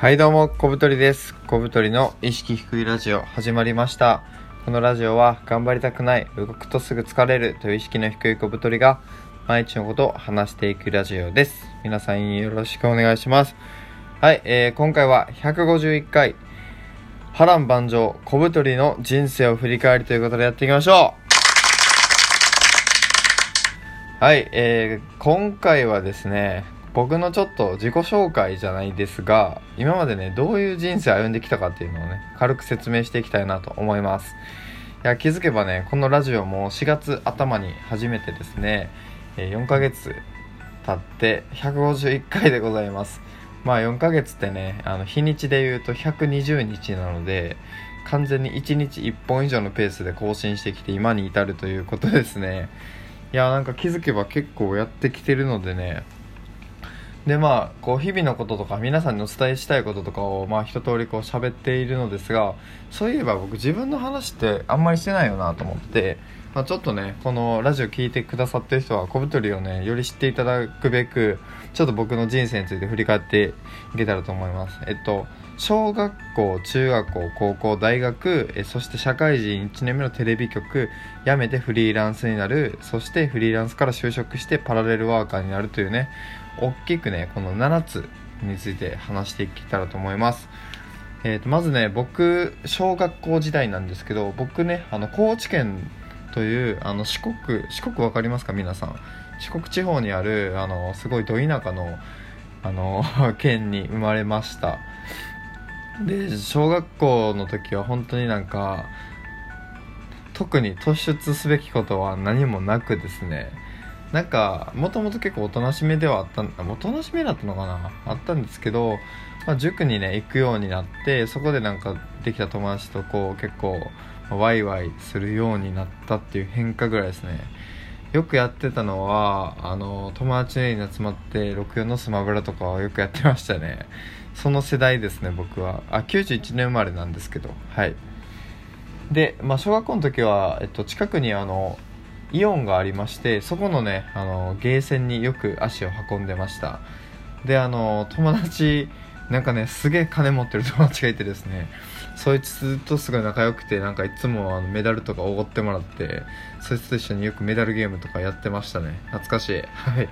はいどうも、小太りです。小太りの意識低いラジオ始まりました。このラジオは頑張りたくない、動くとすぐ疲れるという意識の低い小太りが毎日のことを話していくラジオです。皆さんよろしくお願いします。はい、えー、今回は151回波乱万丈小太りの人生を振り返りということでやっていきましょうはい、えー、今回はですね、僕のちょっと自己紹介じゃないですが、今までね、どういう人生歩んできたかっていうのをね、軽く説明していきたいなと思います。いや、気づけばね、このラジオも4月頭に始めてですね、4ヶ月経って151回でございます。まあ4ヶ月ってね、あの日にちで言うと120日なので、完全に1日1本以上のペースで更新してきて今に至るということですね。いや、なんか気づけば結構やってきてるのでね、でまあこう日々のこととか皆さんにお伝えしたいこととかをまあ一通りこう喋っているのですがそういえば僕自分の話ってあんまりしてないよなと思って、まあ、ちょっとねこのラジオ聞いてくださってる人は小太りをねより知っていただくべくちょっと僕の人生について振り返っていけたらと思います。えっと小学校中学校高校大学えそして社会人1年目のテレビ局辞めてフリーランスになるそしてフリーランスから就職してパラレルワーカーになるというね大きくねこの7つについて話していけたらと思います。えー、とまずね僕小学校時代なんですけど僕ねあの高知県というあの四国四国わかりますか？皆さん。四国地方にあるあのすごいど田舎のあの 県に生まれました。で小学校の時は本当になんか特に突出すべきことは何もなくですね。なんかもともと結構おとなしめではあったおとなしめだったのかな？あったんですけど、まあ、塾にね行くようになってそこでなんかできた友達とこう結構ワイワイするようになったっていう変化ぐらいですね。よくやってたのはあの友達に集まって64のスマブラとかをよくやってましたね。その世代ですね僕は。あ91年生まれなんですけど。はい。で、まあ、小学校の時は、えっと、近くにあのイオンがありましてそこのねあのゲーセンによく足を運んでました。であの友達なんかねすげえ金持ってる友達がいてですね。そいつとすごい仲良くてなんかいつもあのメダルとかおごってもらってそいつと一緒によくメダルゲームとかやってましたね。懐かしい。はい。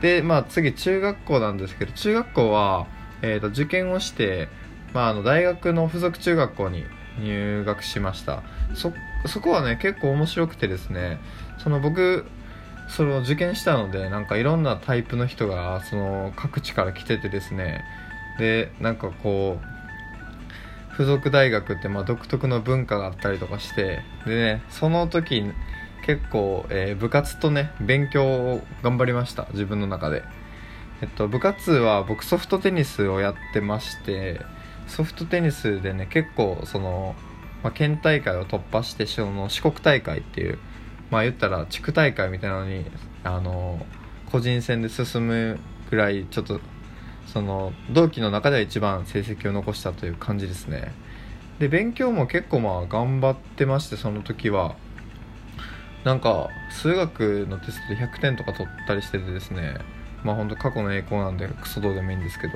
でまあ次中学校なんですけど中学校は、えー、と受験をして、まあ、あの大学の附属中学校に入学しました。そこはね結構面白くてですねその僕それを受験したのでなんかいろんなタイプの人がその各地から来ててですねでなんかこう附属大学ってまあ独特の文化があったりとかしてでねその時結構、えー部活とね勉強を頑張りました自分の中で。えっと部活は僕ソフトテニスをやってましてソフトテニスでね結構その、まあ、県大会を突破してその四国大会っていうまあ言ったら地区大会みたいなのにあの個人戦で進むぐらいちょっとその同期の中では一番成績を残したという感じですね。で勉強も結構まあ頑張ってましてその時は。なんか数学のテストで100点とか取ったりしててですね。まあ本当過去の栄光なんでクソどうでもいいんですけど。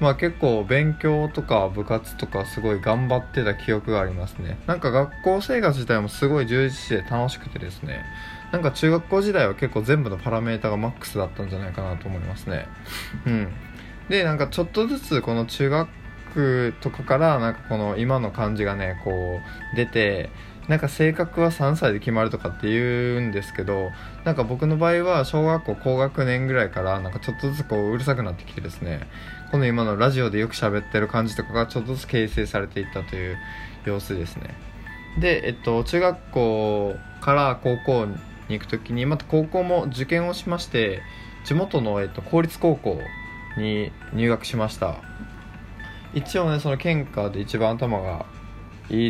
まあ結構勉強とか部活とかすごい頑張ってた記憶がありますね。なんか学校生活自体もすごい充実して楽しくてですね。なんか中学校時代は結構全部のパラメータがマックスだったんじゃないかなと思いますね。うん。でなんかちょっとずつこの中学とかからなんかこの今の感じがねこう出てなんか性格は3歳で決まるとかって言うんですけどなんか僕の場合は小学校高学年ぐらいからなんかちょっとずつこううるさくなってきてですねこの今のラジオでよく喋ってる感じとかがちょっとずつ形成されていったという様子ですね。でえっと中学校から高校に行く時にまた高校も受験をしまして地元の、えっと、公立高校に入学しました。一応ねその県下で一番頭が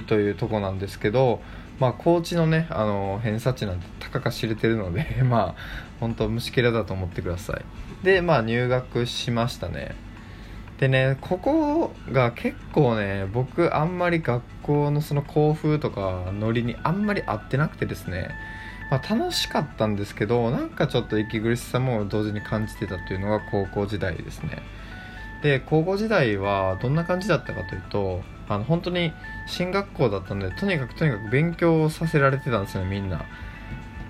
というとこなんですけどまあ高知のねあの偏差値なんてたか知れてるので まあ本当虫けらだと思ってください。でまあ入学しましたね。でねここが結構ね僕あんまり学校のその校風とかノリにあんまり合ってなくてですねまあ、楽しかったんですけどなんかちょっと息苦しさも同時に感じてたというのが高校時代ですね。で高校時代はどんな感じだったかというとあの本当に進学校だったのでとにかくとにかく勉強させられてたんですよねみんな。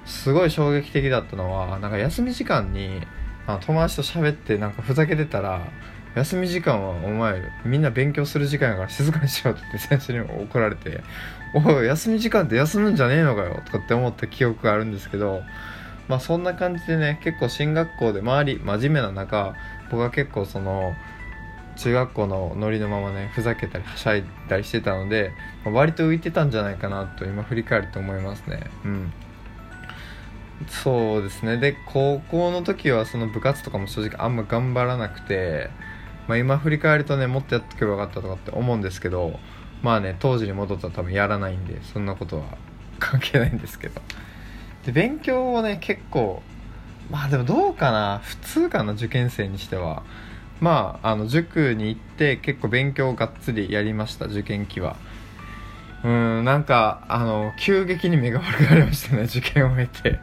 すごい衝撃的だったのはなんか休み時間にあ友達と喋ってなんかふざけてたら休み時間はお前みんな勉強する時間やから静かにしろって先生に怒られて「おい休み時間って休むんじゃねえのかよ」とかって思った記憶があるんですけどまあそんな感じでね結構進学校で周り真面目な中僕は結構その中学校のノリのままねふざけたりはしゃいだりしてたので、まあ、割と浮いてたんじゃないかなと今振り返ると思いますね。うん。そうですね。で高校の時はその部活とかも正直あんま頑張らなくてまあ、今振り返るとねもっとやっとけばよかったとかって思うんですけどまあね当時に戻ったら多分やらないんでそんなことは関係ないんですけど。で勉強をね結構まあでもどうかな。普通かな受験生にしては。まああの塾に行って結構勉強をがっつりやりました受験期は。うんなんかあの急激に目が悪くなりましたね 受験を経て。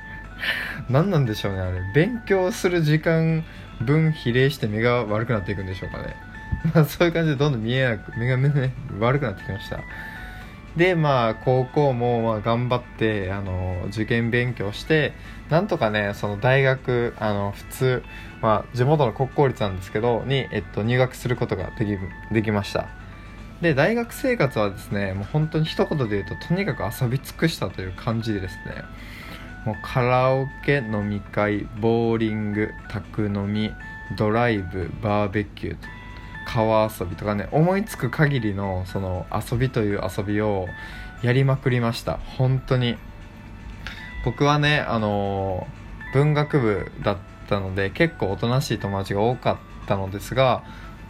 何なんでしょうねあれ。勉強する時間分比例して目が悪くなっていくんでしょうかね。まあそういう感じでどんどん見えなく目がね悪くなってきました。でまあ高校もまあ頑張ってあの受験勉強してなんとかねその大学あの普通、まあ、地元の国公立なんですけどに、えっと、入学することができできました。で大学生活はですねもう本当に一言で言うととにかく遊び尽くしたという感じでですねもうカラオケ飲み会ボーリング宅飲みドライブバーベキュー川遊びとかね思いつく限りのその遊びという遊びをやりまくりました。本当に。僕はねあの文学部だったので結構おとなしい友達が多かったのですが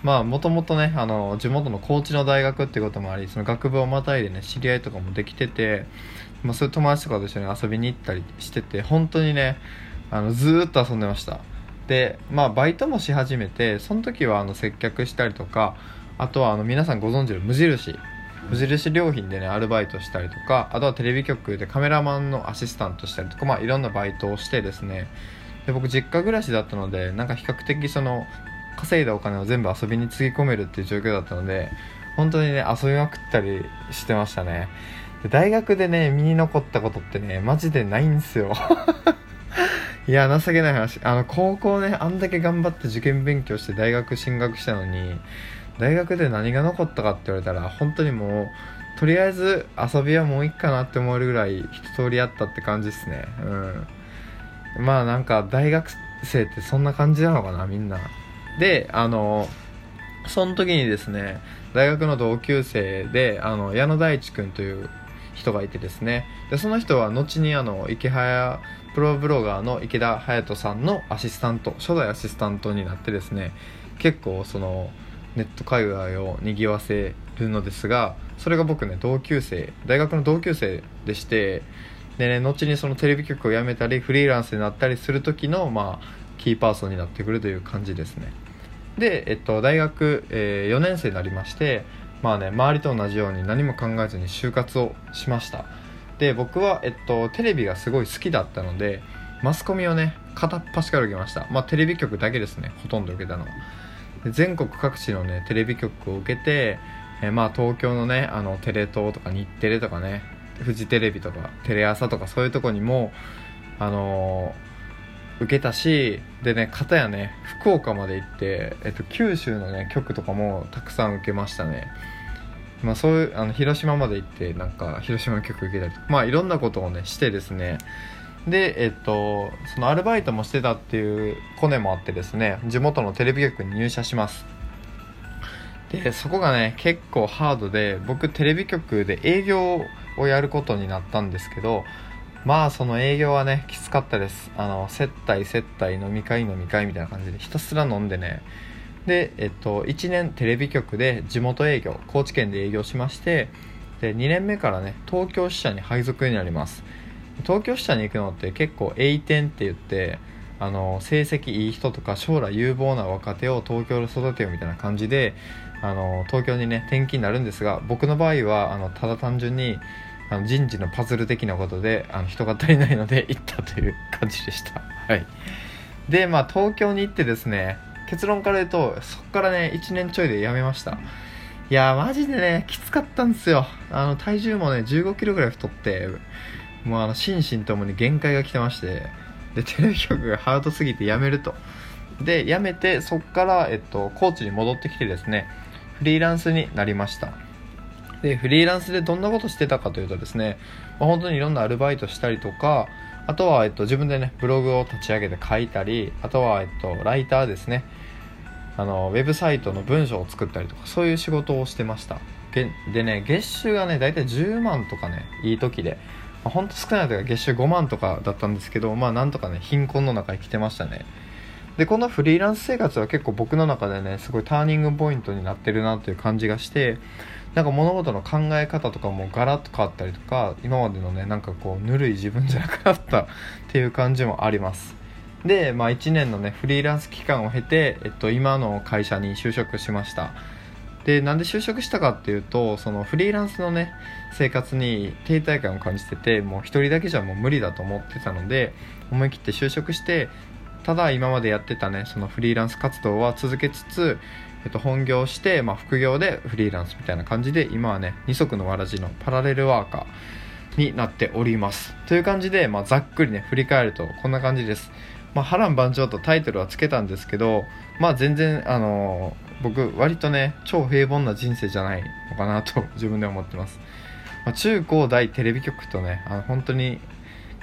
まあもともとねあの地元の高知の大学っていうこともありその学部をまたいでね知り合いとかもできててまあ、そういう友達とかと一緒に遊びに行ったりしてて本当にねあのずっと遊んでました。でまあバイトもし始めてその時はあの接客したりとかあとはあの皆さんご存知の無印無印良品でねアルバイトしたりとかあとはテレビ局でカメラマンのアシスタントしたりとかまあいろんなバイトをしてですねで僕実家暮らしだったのでなんか比較的その稼いだお金を全部遊びにつぎ込めるっていう状況だったので本当にね遊びまくったりしてましたね。で大学でね身に残ったことってねマジでないんですよ。いや情けない話。あの高校ねあんだけ頑張って受験勉強して大学進学したのに大学で何が残ったかって言われたら本当にもうとりあえず遊びはもういいかなって思えるぐらい一通りあったって感じですね。うん。まあなんか大学生ってそんな感じなのかなみんな。であのその時にですね大学の同級生であの矢野大地君という人がいてですね。でその人は後にあの池早プロブロガーの池田隼人さんのアシスタント初代アシスタントになってですね結構そのネット界隈を賑わせるのですがそれが僕ね同級生大学の同級生でしてでね後にそのテレビ局を辞めたりフリーランスになったりする時のまあキーパーソンになってくるという感じですね。で、えっと、大学、えー、4年生になりましてまあね周りと同じように何も考えずに就活をしました。で僕は、えっと、テレビがすごい好きだったのでマスコミをね片っ端から受けました。まあテレビ局だけですねほとんど受けたのは。全国各地のねテレビ局を受けて、えまあ東京のねあのテレ東とか日テレとかねフジテレビとかテレ朝とかそういうとこにもあのー、受けたしでね片やね福岡まで行って、えっと、九州のね局とかもたくさん受けましたね。まあそういうあの広島まで行ってなんか広島の曲受けたりまあいろんなことをねしてですね。でえっとそのアルバイトもしてたっていうコネもあってですね地元のテレビ局に入社します。でそこがね結構ハードで僕テレビ局で営業をやることになったんですけどまあその営業はねきつかったです。あの接待接待飲み会飲み会みたいな感じでひたすら飲んでねで、えっと、1年テレビ局で地元営業高知県で営業しましてで2年目からね東京支社に配属になります。東京支社に行くのって結構 A 点って言ってあの成績いい人とか将来有望な若手を東京で育てようみたいな感じであの東京にね転勤になるんですが僕の場合はあのただ単純にあの人事のパズル的なことであの人が足りないので行ったという感じでした。はい。でまあ東京に行ってですね結論から言うとそっからね1年ちょいでやめました。いやマジでねきつかったんですよ。あの体重もね1 5キロぐらい太ってもうあの心身ともに限界が来てましてでテレビ局がハードすぎてやめると。で辞めてそっから、えっと、高知に戻ってきてですねフリーランスになりました。でフリーランスでどんなことしてたかというとですね、まあ、本当にいろんなアルバイトしたりとかあとは、えっと、自分でねブログを立ち上げて書いたりあとは、えっと、ライターですね。あのウェブサイトの文章を作ったりとかそういう仕事をしてました。でね月収がね大体10万とかねいい時で、まあ、ほんと少ない時は月収5万とかだったんですけどまあなんとかね貧困の中に来てましたね。でこのフリーランス生活は結構僕の中でねすごいターニングポイントになってるなという感じがしてなんか物事の考え方とかもガラッと変わったりとか今までのねなんかこうぬるい自分じゃなくなったっていう感じもあります。で、まあ、1年のねフリーランス期間を経て、えっと、今の会社に就職しました。でなんで就職したかっていうとそのフリーランスのね生活に停滞感を感じててもう1人だけじゃもう無理だと思ってたので思い切って就職してただ今までやってたねそのフリーランス活動は続けつつ、えっと、本業して、まあ、副業でフリーランスみたいな感じで今はね二足のわらじのパラレルワーカーになっております。という感じで、まあ、ざっくりね振り返るとこんな感じです。まあ、波乱万丈とタイトルはつけたんですけどまあ全然あのー、僕割とね超平凡な人生じゃないのかなと自分で思ってます、まあ、中高大テレビ局とねあの本当に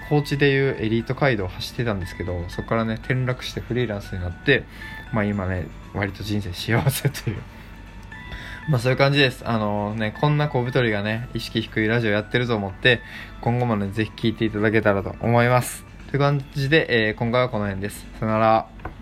高知でいうエリート街道を走ってたんですけどそこからね転落してフリーランスになってまあ今ね割と人生幸せという。まあそういう感じです。あのねこんな小太りがね意識低いラジオやってると思って今後もねぜひ聴いていただけたらと思います。という感じで、えー、今回はこの辺です。さよなら。